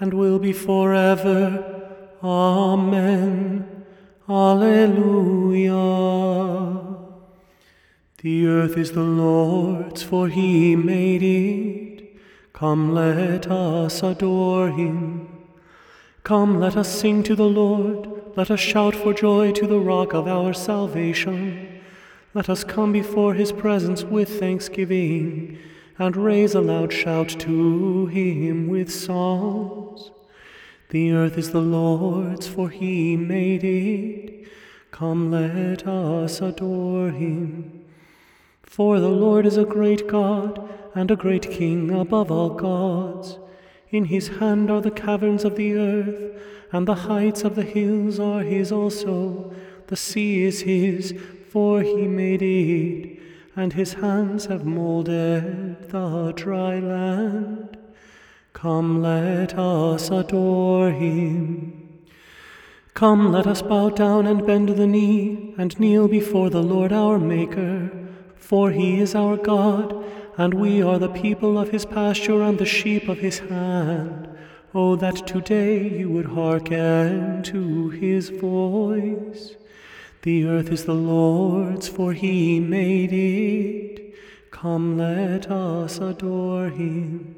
and will be forever. Amen. Alleluia. The earth is the Lord's, for he made it. Come, let us adore him. Come, let us sing to the Lord. Let us shout for joy to the rock of our salvation. Let us come before his presence with thanksgiving and raise a loud shout to him with psalms. The earth is the Lord's, for he made it. Come, let us adore him. For the Lord is a great God and a great King above all gods. In his hand are the caverns of the earth, and the heights of the hills are his also. The sea is his, for he made it, and his hands have molded the dry land. Come, let us adore him. Come, let us bow down and bend the knee, and kneel before the Lord our Maker. For he is our God, and we are the people of his pasture and the sheep of his hand. Oh, that today you would hearken to his voice. The earth is the Lord's, for he made it. Come, let us adore him.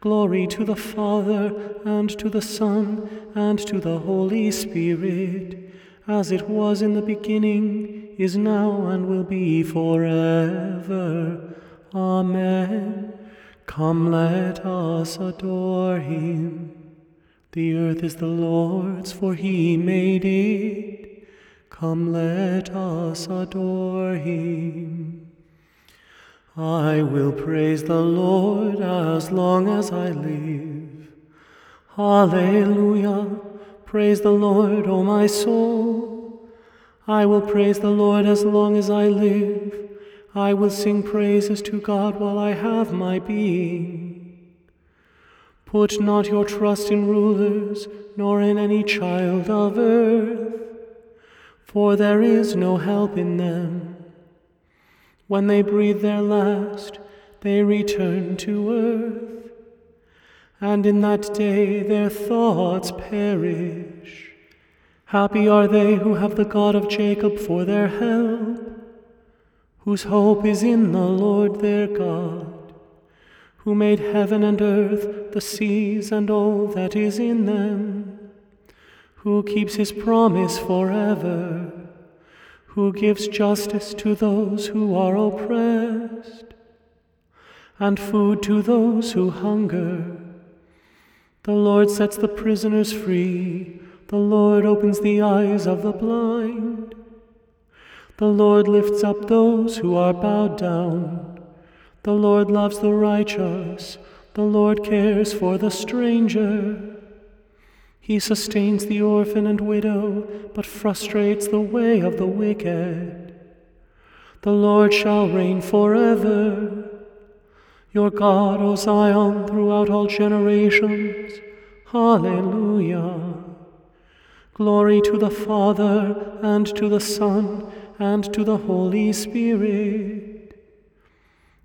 Glory to the Father, and to the Son, and to the Holy Spirit as it was in the beginning, is now, and will be forever. Amen. Come, let us adore him. The earth is the Lord's, for he made it. Come, let us adore him. I will praise the Lord as long as I live. Hallelujah. Praise the Lord, O my soul. I will praise the Lord as long as I live. I will sing praises to God while I have my being. Put not your trust in rulers, nor in any child of earth, for there is no help in them. When they breathe their last, they return to earth and in that day their thoughts perish. Happy are they who have the God of Jacob for their help, whose hope is in the Lord their God, who made heaven and earth, the seas, and all that is in them, who keeps his promise forever, who gives justice to those who are oppressed, and food to those who hunger. The Lord sets the prisoners free. The Lord opens the eyes of the blind. The Lord lifts up those who are bowed down. The Lord loves the righteous. The Lord cares for the stranger. He sustains the orphan and widow, but frustrates the way of the wicked. The Lord shall reign forever. Your God, O Zion, throughout all generations. Hallelujah. Glory to the Father, and to the Son, and to the Holy Spirit.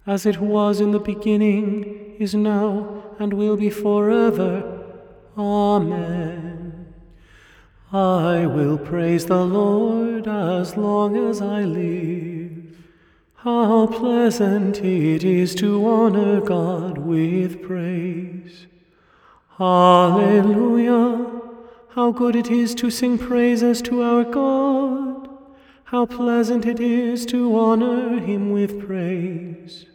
As it was in the beginning, is now, and will be forever. Amen. I will praise the Lord as long as I live. How pleasant it is to honor God with praise. Hallelujah. How good it is to sing praises to our God. How pleasant it is to honor him with praise.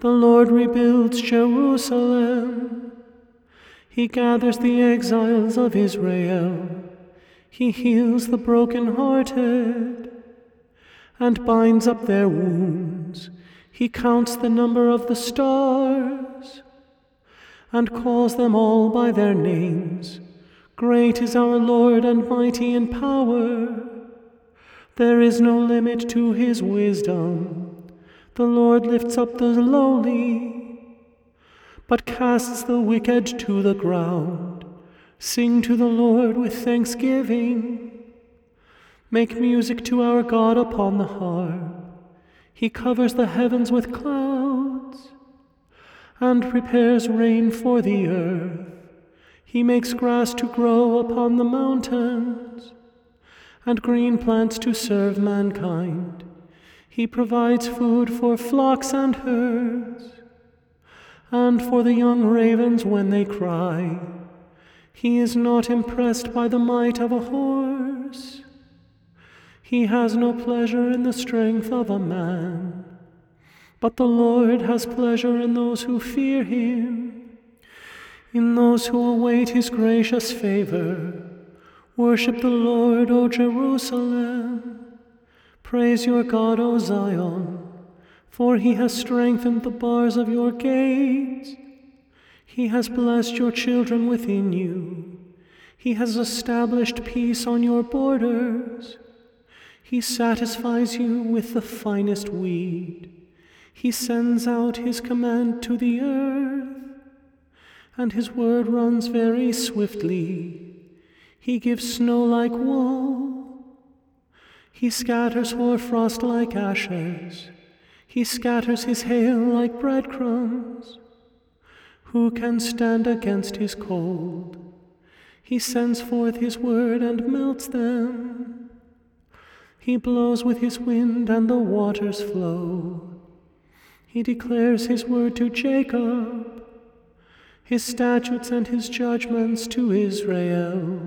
The Lord rebuilds Jerusalem. He gathers the exiles of Israel. He heals the broken-hearted and binds up their wounds. He counts the number of the stars and calls them all by their names. Great is our Lord and mighty in power. There is no limit to his wisdom. The Lord lifts up the lowly, but casts the wicked to the ground. Sing to the Lord with thanksgiving. Make music to our God upon the harp. He covers the heavens with clouds and prepares rain for the earth. He makes grass to grow upon the mountains and green plants to serve mankind. He provides food for flocks and herds and for the young ravens when they cry. He is not impressed by the might of a horse. He has no pleasure in the strength of a man. But the Lord has pleasure in those who fear him, in those who await his gracious favor. Worship the Lord, O Jerusalem. Praise your God, O Zion, for he has strengthened the bars of your gates. He has blessed your children within you. He has established peace on your borders. He satisfies you with the finest wheat. He sends out his command to the earth, and his word runs very swiftly. He gives snow like wool. He scatters hoarfrost like ashes. He scatters his hail like breadcrumbs. Who can stand against his cold? He sends forth his word and melts them. He blows with his wind, and the waters flow. He declares his word to Jacob, his statutes and his judgments to Israel.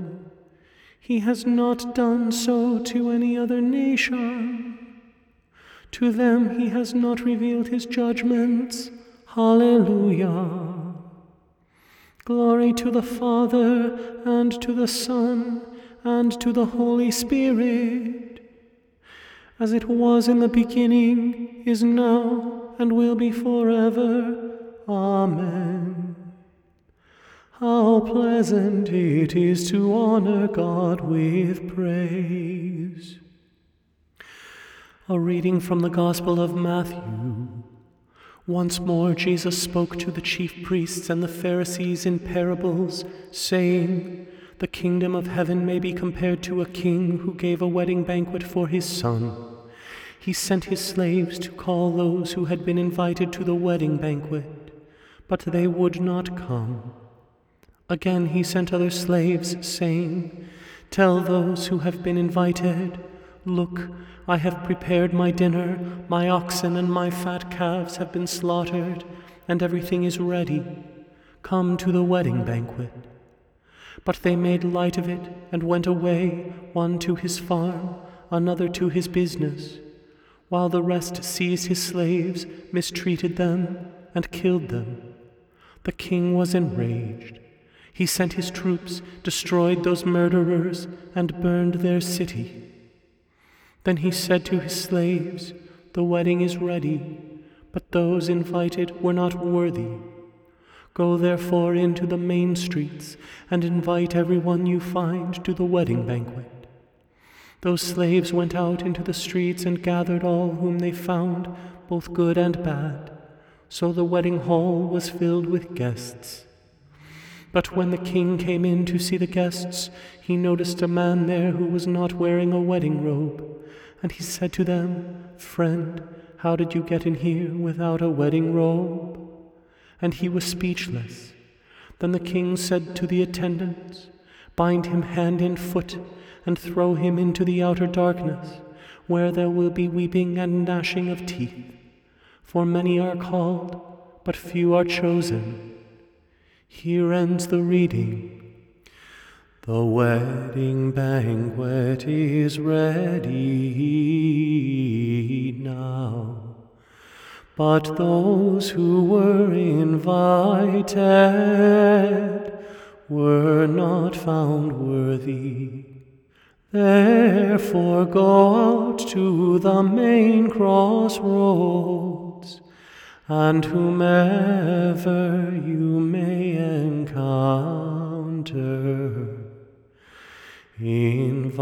He has not done so to any other nation. To them he has not revealed his judgments. Hallelujah. Glory to the Father, and to the Son, and to the Holy Spirit, as it was in the beginning, is now, and will be forever. Amen. How pleasant it is to honor God with praise. A reading from the Gospel of Matthew. Once more Jesus spoke to the chief priests and the Pharisees in parables, saying, The kingdom of heaven may be compared to a king who gave a wedding banquet for his son. He sent his slaves to call those who had been invited to the wedding banquet, but they would not come. Again he sent other slaves, saying, Tell those who have been invited, Look, I have prepared my dinner, my oxen and my fat calves have been slaughtered, and everything is ready. Come to the wedding banquet. But they made light of it and went away, one to his farm, another to his business, while the rest seized his slaves, mistreated them, and killed them. The king was enraged. He sent his troops, destroyed those murderers, and burned their city. Then he said to his slaves, The wedding is ready, but those invited were not worthy. Go therefore into the main streets and invite everyone you find to the wedding banquet. Those slaves went out into the streets and gathered all whom they found, both good and bad. So the wedding hall was filled with guests. But when the king came in to see the guests, he noticed a man there who was not wearing a wedding robe. And he said to them, Friend, how did you get in here without a wedding robe? And he was speechless. Then the king said to the attendants, Bind him hand and foot, and throw him into the outer darkness, where there will be weeping and gnashing of teeth. For many are called, but few are chosen. Here ends the reading. The wedding banquet is ready now, but those who were invited were not found worthy. Therefore go out to the main crossroads, and whomever you may encounter Invite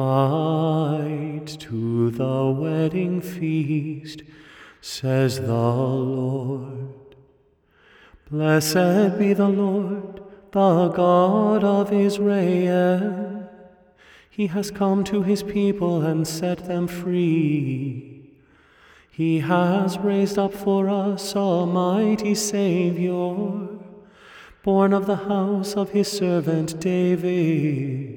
to the wedding feast, says the Lord. Blessed be the Lord, the God of Israel. He has come to his people and set them free. He has raised up for us a mighty Saviour, born of the house of his servant David.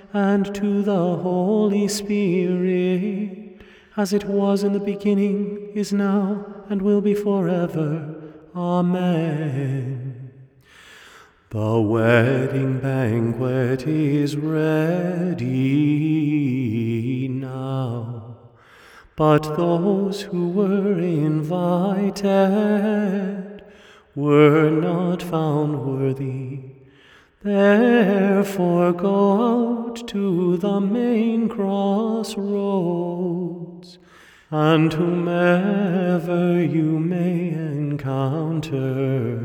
and to the Holy Spirit, as it was in the beginning, is now, and will be forever. Amen. The wedding banquet is ready now, but those who were invited were not found worthy. Therefore go out to the main crossroads, and whomever you may encounter,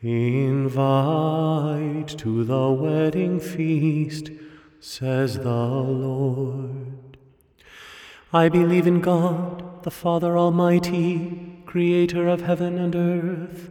invite to the wedding feast, says the Lord. I believe in God, the Father Almighty creator of heaven and earth.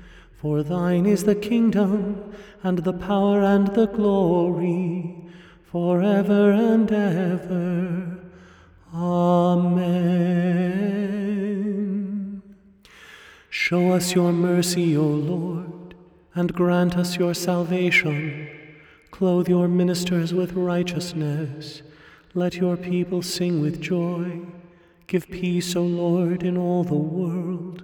For thine is the kingdom, and the power, and the glory, forever and ever. Amen. Show us your mercy, O Lord, and grant us your salvation. Clothe your ministers with righteousness let your people sing with joy. Give peace, O Lord, in all the world,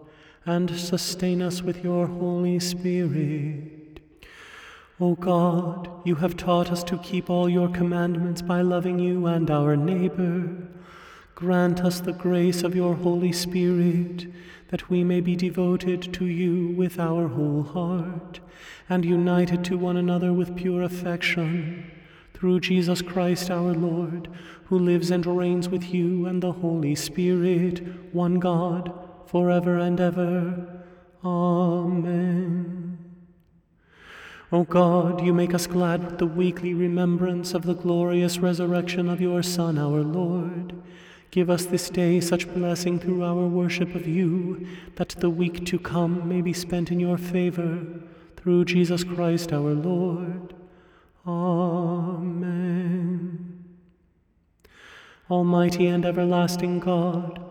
and sustain us with your Holy Spirit. O God, you have taught us to keep all your commandments by loving you and our neighbor. Grant us the grace of your Holy Spirit, that we may be devoted to you with our whole heart, and united to one another with pure affection, through Jesus Christ our Lord, who lives and reigns with you and the Holy Spirit, one God, forever and ever. Amen. O God, you make us glad with the weekly remembrance of the glorious resurrection of your Son, our Lord. Give us this day such blessing through our worship of you, that the week to come may be spent in your favor, through Jesus Christ our Lord. Amen. Almighty and everlasting God,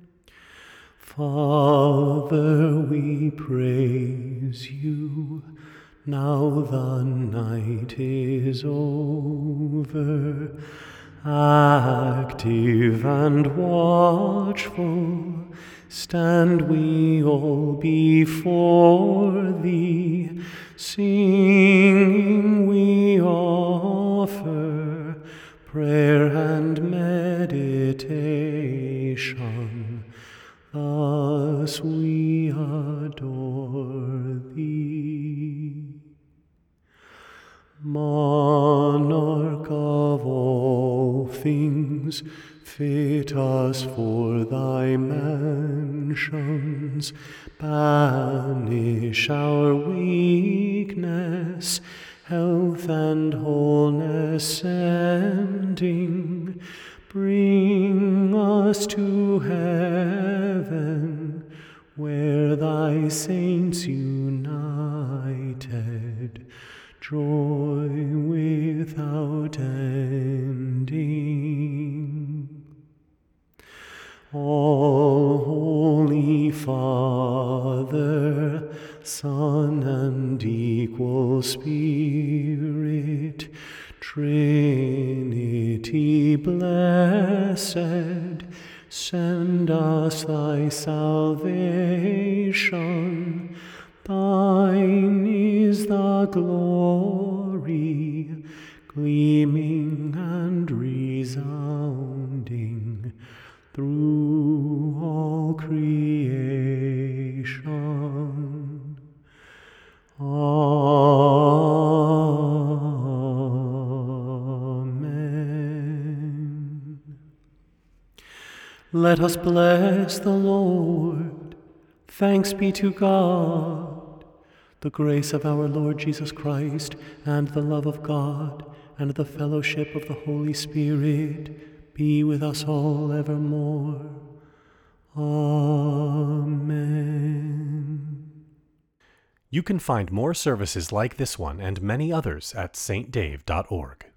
Father, we praise you. Now the night is over, active and watchful stand we all before thee, singing we offer prayer and meditation. We adore thee. Monarch of all things, fit us for thy mansions, banish our weakness, health and wholeness sending, bring us to heaven, where thy saints united joy without ending. All Holy Father, Son, and equal Spirit, Trinity blessed, us thy salvation. Let us bless the Lord. Thanks be to God. The grace of our Lord Jesus Christ, and the love of God, and the fellowship of the Holy Spirit be with us all evermore. Amen. You can find more services like this one and many others at saintdave.org.